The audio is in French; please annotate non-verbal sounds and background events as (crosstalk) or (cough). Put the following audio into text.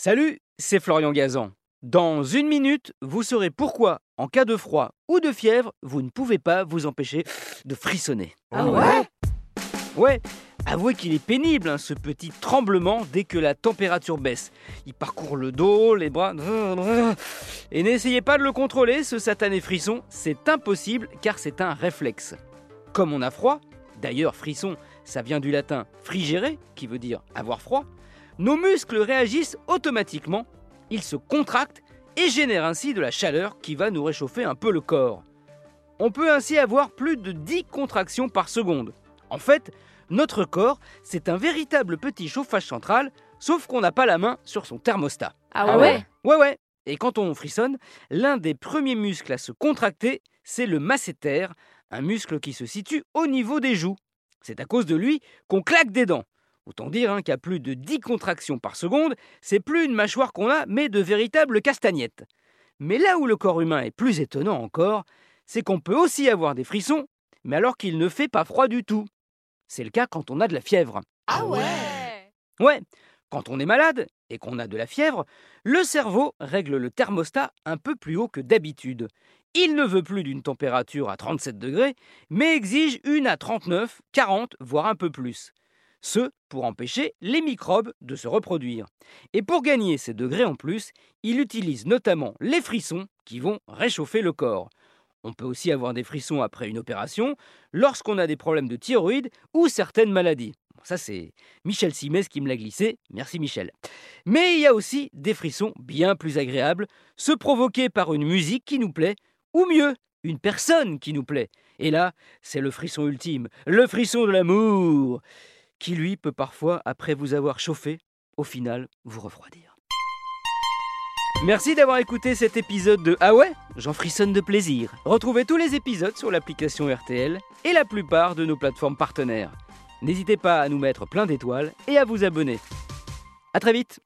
Salut, c'est Florian Gazan. Dans une minute, vous saurez pourquoi, en cas de froid ou de fièvre, vous ne pouvez pas vous empêcher de frissonner. Ah ouais Ouais, avouez qu'il est pénible hein, ce petit tremblement dès que la température baisse. Il parcourt le dos, les bras. (laughs) Et n'essayez pas de le contrôler, ce satané frisson, c'est impossible car c'est un réflexe. Comme on a froid, d'ailleurs frisson, ça vient du latin frigere, qui veut dire avoir froid, nos muscles réagissent automatiquement, ils se contractent et génèrent ainsi de la chaleur qui va nous réchauffer un peu le corps. On peut ainsi avoir plus de 10 contractions par seconde. En fait, notre corps, c'est un véritable petit chauffage central, sauf qu'on n'a pas la main sur son thermostat. Ah ouais? Ouais ouais. Et quand on frissonne, l'un des premiers muscles à se contracter, c'est le masséter, un muscle qui se situe au niveau des joues. C'est à cause de lui qu'on claque des dents. Autant dire hein, qu'à plus de 10 contractions par seconde, c'est plus une mâchoire qu'on a, mais de véritables castagnettes. Mais là où le corps humain est plus étonnant encore, c'est qu'on peut aussi avoir des frissons, mais alors qu'il ne fait pas froid du tout. C'est le cas quand on a de la fièvre. Ah ouais Ouais, quand on est malade et qu'on a de la fièvre, le cerveau règle le thermostat un peu plus haut que d'habitude. Il ne veut plus d'une température à 37 degrés, mais exige une à 39, 40, voire un peu plus. Ce pour empêcher les microbes de se reproduire. Et pour gagner ces degrés en plus, il utilise notamment les frissons qui vont réchauffer le corps. On peut aussi avoir des frissons après une opération, lorsqu'on a des problèmes de thyroïde ou certaines maladies. Ça, c'est Michel Simès qui me l'a glissé. Merci Michel. Mais il y a aussi des frissons bien plus agréables, ceux provoqués par une musique qui nous plaît, ou mieux, une personne qui nous plaît. Et là, c'est le frisson ultime, le frisson de l'amour qui lui peut parfois, après vous avoir chauffé, au final vous refroidir. Merci d'avoir écouté cet épisode de Ah ouais J'en frissonne de plaisir. Retrouvez tous les épisodes sur l'application RTL et la plupart de nos plateformes partenaires. N'hésitez pas à nous mettre plein d'étoiles et à vous abonner. A très vite